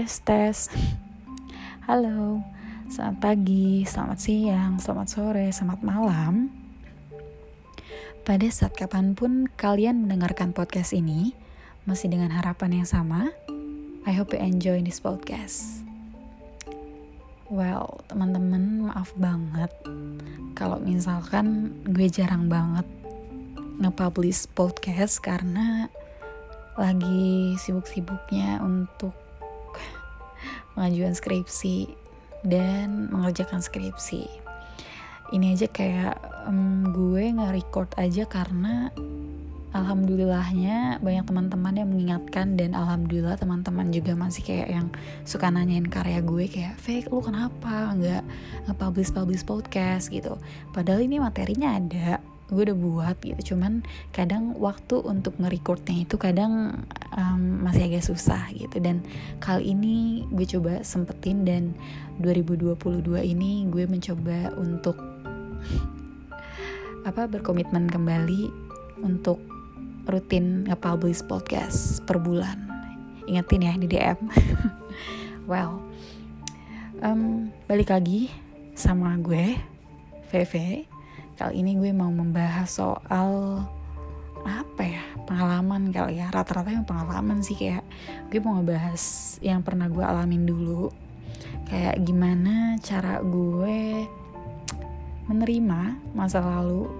tes tes. Halo Selamat pagi, selamat siang, selamat sore, selamat malam. Pada saat kapan pun kalian mendengarkan podcast ini Masih dengan harapan yang sama I hope you enjoy this podcast. Well, teman-teman maaf banget Kalau misalkan gue jarang banget nge-publish podcast Karena lagi sibuk-sibuknya untuk pengajuan skripsi dan mengerjakan skripsi. Ini aja kayak um, gue nge-record aja karena alhamdulillahnya banyak teman-teman yang mengingatkan dan alhamdulillah teman-teman juga masih kayak yang suka nanyain karya gue kayak fake lu kenapa nggak nge-publish publish podcast? gitu. Padahal ini materinya ada gue udah buat gitu. Cuman kadang waktu untuk nge-recordnya itu kadang um, masih agak susah gitu. Dan kali ini gue coba sempetin dan 2022 ini gue mencoba untuk apa berkomitmen kembali untuk rutin nge-publish podcast per bulan. Ingetin ya di DM well um, balik lagi sama gue VV Kali ini gue mau membahas soal apa ya pengalaman kali ya. Rata-rata yang pengalaman sih kayak gue mau ngebahas yang pernah gue alamin dulu. Kayak gimana cara gue menerima masa lalu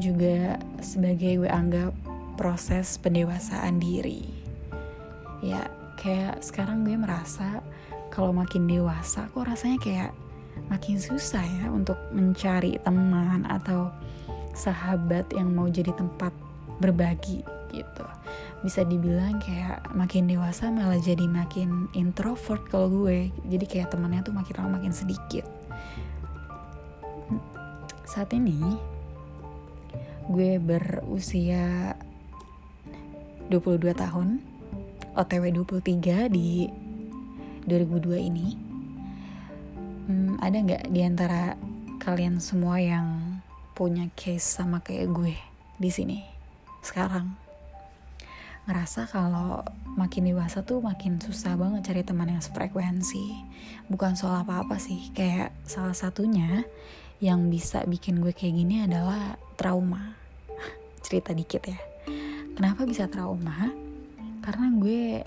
juga sebagai gue anggap proses pendewasaan diri. Ya kayak sekarang gue merasa kalau makin dewasa kok rasanya kayak makin susah ya untuk mencari teman atau sahabat yang mau jadi tempat berbagi gitu. Bisa dibilang kayak makin dewasa malah jadi makin introvert kalau gue. Jadi kayak temannya tuh makin lama makin sedikit. Saat ini gue berusia 22 tahun OTW 23 di 2002 ini hmm, ada nggak di antara kalian semua yang punya case sama kayak gue di sini sekarang? Ngerasa kalau makin dewasa tuh makin susah banget cari teman yang sefrekuensi. Bukan soal apa-apa sih kayak salah satunya yang bisa bikin gue kayak gini adalah trauma. Cerita dikit ya. Kenapa bisa trauma? Karena gue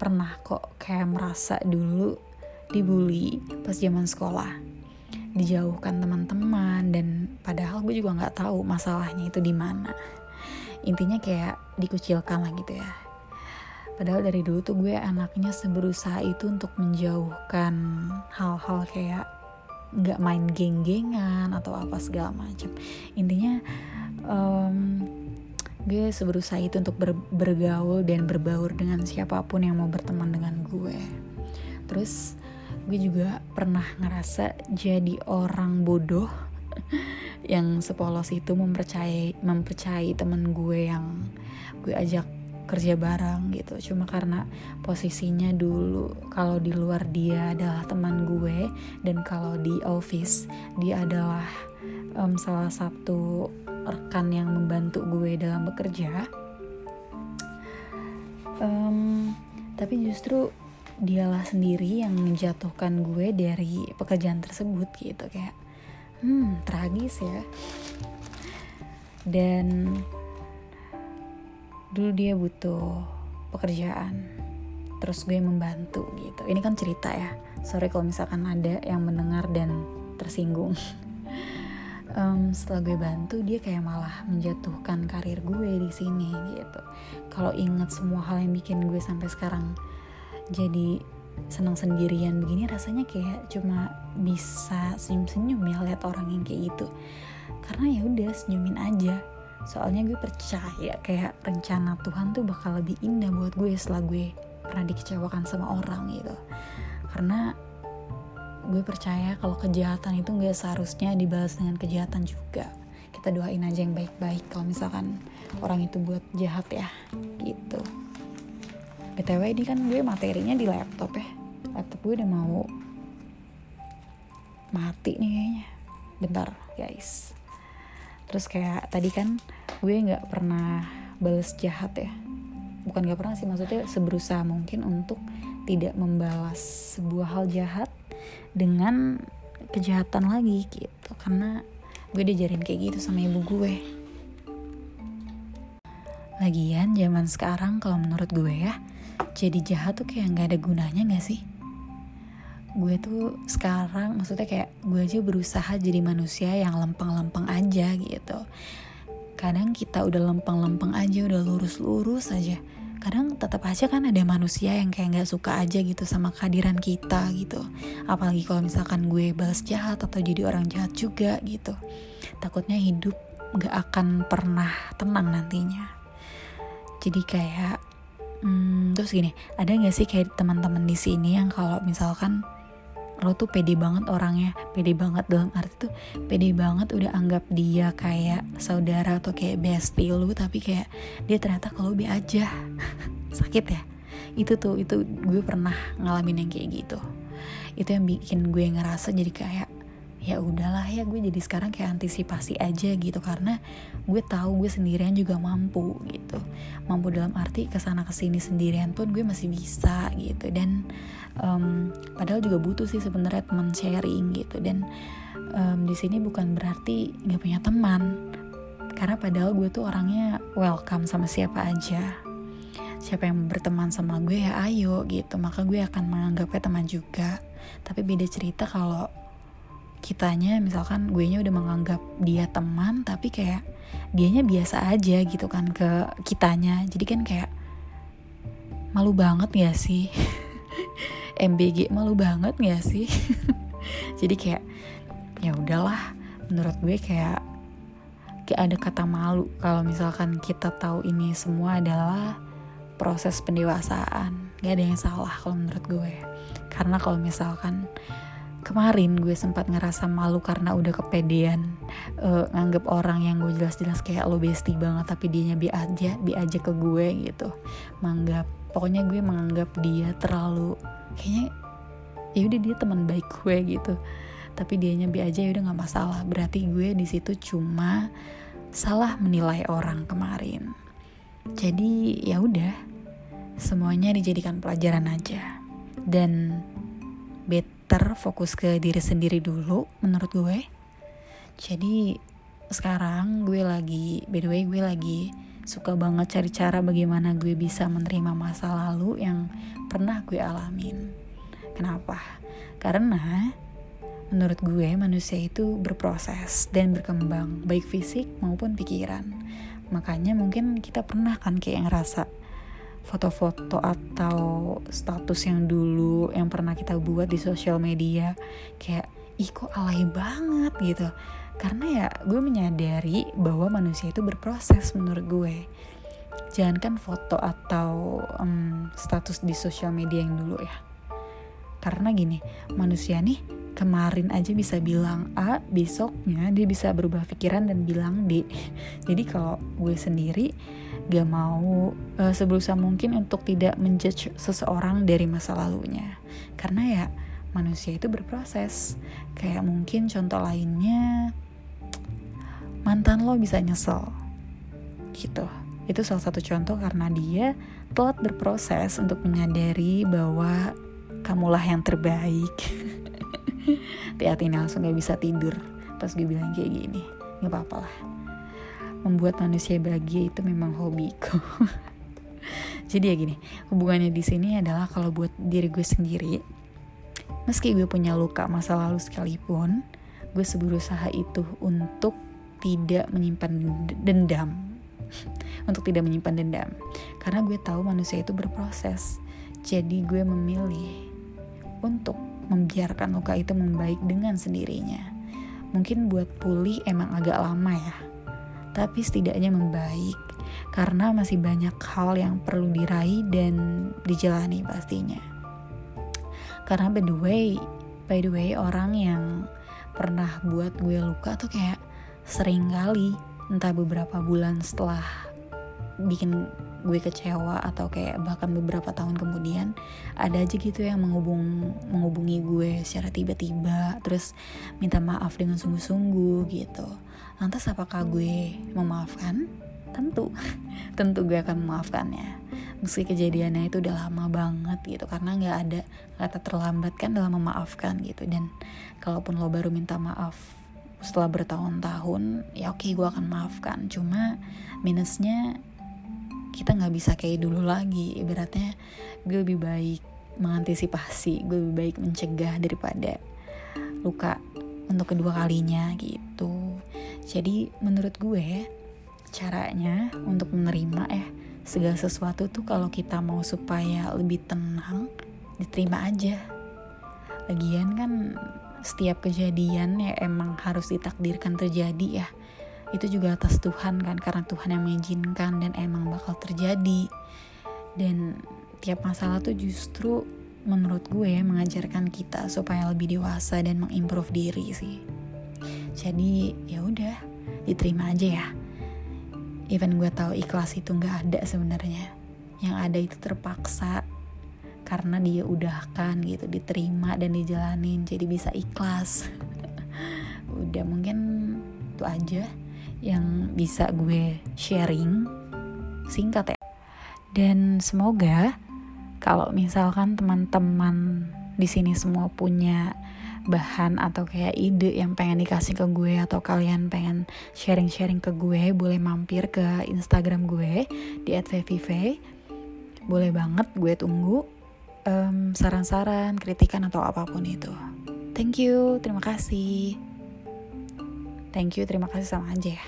pernah kok kayak merasa dulu dibully pas zaman sekolah. Dijauhkan teman-teman dan padahal gue juga nggak tahu masalahnya itu di mana. Intinya kayak dikucilkan lah gitu ya. Padahal dari dulu tuh gue anaknya seberusaha itu untuk menjauhkan hal-hal kayak nggak main geng-gengan atau apa segala macam. Intinya um, gue seberusaha itu untuk ber bergaul dan berbaur dengan siapa pun yang mau berteman dengan gue. Terus gue juga pernah ngerasa jadi orang bodoh yang sepolos itu mempercayai mempercayai temen gue yang gue ajak kerja bareng gitu. Cuma karena posisinya dulu kalau di luar dia adalah teman gue dan kalau di office dia adalah um, salah satu rekan yang membantu gue dalam bekerja. Um, tapi justru dialah sendiri yang menjatuhkan gue dari pekerjaan tersebut gitu kayak hmm tragis ya. Dan dulu dia butuh pekerjaan terus gue membantu gitu. Ini kan cerita ya sorry kalau misalkan ada yang mendengar dan tersinggung. Um, setelah gue bantu dia kayak malah menjatuhkan karir gue di sini gitu. Kalau inget semua hal yang bikin gue sampai sekarang jadi senang sendirian begini rasanya kayak cuma bisa senyum-senyum ya lihat orang yang kayak gitu. Karena ya udah senyumin aja. Soalnya gue percaya kayak rencana Tuhan tuh bakal lebih indah buat gue setelah gue pernah dikecewakan sama orang gitu. Karena gue percaya kalau kejahatan itu nggak seharusnya dibalas dengan kejahatan juga. Kita doain aja yang baik-baik kalau misalkan orang itu buat jahat ya gitu btw ini kan gue materinya di laptop ya. Laptop gue udah mau mati nih kayaknya. Bentar guys. Terus kayak tadi kan gue nggak pernah bales jahat ya. Bukan gak pernah sih maksudnya seberusaha mungkin untuk tidak membalas sebuah hal jahat dengan kejahatan lagi gitu. Karena gue diajarin kayak gitu sama ibu gue. Lagian zaman sekarang kalau menurut gue ya jadi jahat tuh kayak nggak ada gunanya gak sih? Gue tuh sekarang maksudnya kayak gue aja berusaha jadi manusia yang lempeng-lempeng aja gitu. Kadang kita udah lempeng-lempeng aja udah lurus-lurus aja. Kadang tetap aja kan ada manusia yang kayak nggak suka aja gitu sama kehadiran kita gitu. Apalagi kalau misalkan gue balas jahat atau jadi orang jahat juga gitu. Takutnya hidup nggak akan pernah tenang nantinya. Jadi kayak hmm, terus gini ada nggak sih kayak teman-teman di sini yang kalau misalkan lo tuh pede banget orangnya pede banget dalam arti tuh pede banget udah anggap dia kayak saudara atau kayak bestie lu tapi kayak dia ternyata kalau be aja. Sakit ya? Itu tuh itu gue pernah ngalamin yang kayak gitu. Itu yang bikin gue ngerasa jadi kayak ya udahlah ya gue jadi sekarang kayak antisipasi aja gitu. Karena gue tahu gue sendirian juga mampu gitu. Mampu dalam arti ke sana ke sini sendirian pun gue masih bisa gitu. Dan um, padahal juga butuh sih sebenarnya teman sharing gitu. Dan um, di sini bukan berarti nggak punya teman. Karena padahal gue tuh orangnya welcome sama siapa aja. Siapa yang berteman sama gue ya ayo gitu. Maka gue akan menganggapnya teman juga. Tapi beda cerita kalau kitanya misalkan gue nya udah menganggap dia teman tapi kayak dianya biasa aja gitu kan ke kitanya. Jadi kan kayak malu banget ya sih? MBG malu banget gak sih? Jadi kayak ya udahlah menurut gue kayak kayak ada kata malu. Kalau misalkan kita tahu ini semua adalah proses pendewasaan. Gak ada yang salah kalau menurut gue. Karena kalau misalkan kemarin gue sempat ngerasa malu karena udah kepedean uh, nganggep orang yang gue jelas-jelas kayak lo bestie banget tapi dianya bi aja bi aja ke gue gitu. Menganggap pokoknya gue menganggap dia terlalu kayaknya ya udah dia teman baik gue gitu. Tapi dianya bi aja ya udah nggak masalah. Berarti gue di situ cuma salah menilai orang kemarin. Jadi ya udah semuanya dijadikan pelajaran aja. Dan bet better fokus ke diri sendiri dulu menurut gue. Jadi sekarang gue lagi by the way gue lagi suka banget cari cara bagaimana gue bisa menerima masa lalu yang pernah gue alamin. Kenapa? Karena menurut gue manusia itu berproses dan berkembang baik fisik maupun pikiran. Makanya mungkin kita pernah kan kayak ngerasa foto-foto atau status yang dulu yang pernah kita buat di sosial media kayak ih kok alay banget gitu. Karena ya gue menyadari bahwa manusia itu berproses menurut gue. Jangan kan foto atau um, status di sosial media yang dulu ya. Karena gini manusia nih kemarin aja bisa bilang A besoknya dia bisa berubah pikiran dan bilang D jadi kalau gue sendiri gak mau uh, mungkin untuk tidak menjudge seseorang dari masa lalunya. Karena ya manusia itu berproses. Kayak mungkin contoh lainnya mantan lo bisa nyesel. Gitu. Itu salah satu contoh karena dia telat berproses untuk menyadari bahwa kamulah yang terbaik hati-hati langsung gak bisa tidur. Pas gue bilang kayak gini nggak apa-apa lah. Membuat manusia bahagia itu memang hobiku jadi ya gini hubungannya di sini adalah kalau buat diri gue sendiri meski gue punya luka masa lalu sekalipun gue seberusaha itu untuk tidak menyimpan dendam. Untuk tidak menyimpan dendam. Karena gue tahu manusia itu berproses. Jadi gue memilih untuk membiarkan luka itu membaik dengan sendirinya mungkin buat pulih emang agak lama ya tapi setidaknya membaik karena masih banyak hal yang perlu diraih dan dijalani pastinya. Karena by the way, by the way orang yang pernah buat gue luka tuh kayak sering kali entah beberapa bulan setelah bikin gue kecewa atau kayak bahkan beberapa tahun kemudian ada aja gitu yang menghubung menghubungi gue secara tiba-tiba terus minta maaf dengan sungguh-sungguh gitu. Lantas apakah gue memaafkan? Tentu tentu gue akan memaafkannya. Meski kejadiannya itu udah lama banget gitu karena nggak ada kata terlambat kan dalam memaafkan gitu. Dan kalaupun lo baru minta maaf setelah bertahun-tahun ya oke gue akan maafkan. Cuma minusnya kita nggak bisa kayak dulu lagi. Ibaratnya gue lebih baik mengantisipasi gue lebih baik mencegah daripada luka untuk kedua kalinya gitu. Jadi menurut gue caranya untuk menerima eh segala sesuatu tuh kalau kita mau supaya lebih tenang diterima aja. Lagian kan setiap kejadian ya emang harus ditakdirkan terjadi ya itu juga atas Tuhan kan karena Tuhan yang mengizinkan dan emang bakal terjadi. Dan tiap masalah tuh justru menurut gue mengajarkan kita supaya lebih dewasa dan mengimprove diri sih. Jadi ya udah diterima aja ya. Even gue tahu ikhlas itu nggak ada sebenarnya. Yang ada itu terpaksa karena dia udahkan gitu diterima dan dijalanin. Jadi bisa ikhlas. Udah mungkin itu aja yang bisa gue sharing singkat ya. Dan semoga kalau misalkan teman-teman di sini semua punya bahan atau kayak ide yang pengen dikasih ke gue atau kalian pengen sharing-sharing ke gue boleh mampir ke Instagram gue di @vvv boleh banget gue tunggu um, saran-saran kritikan atau apa pun itu. Thank you terima kasih thank you terima kasih sama aja ya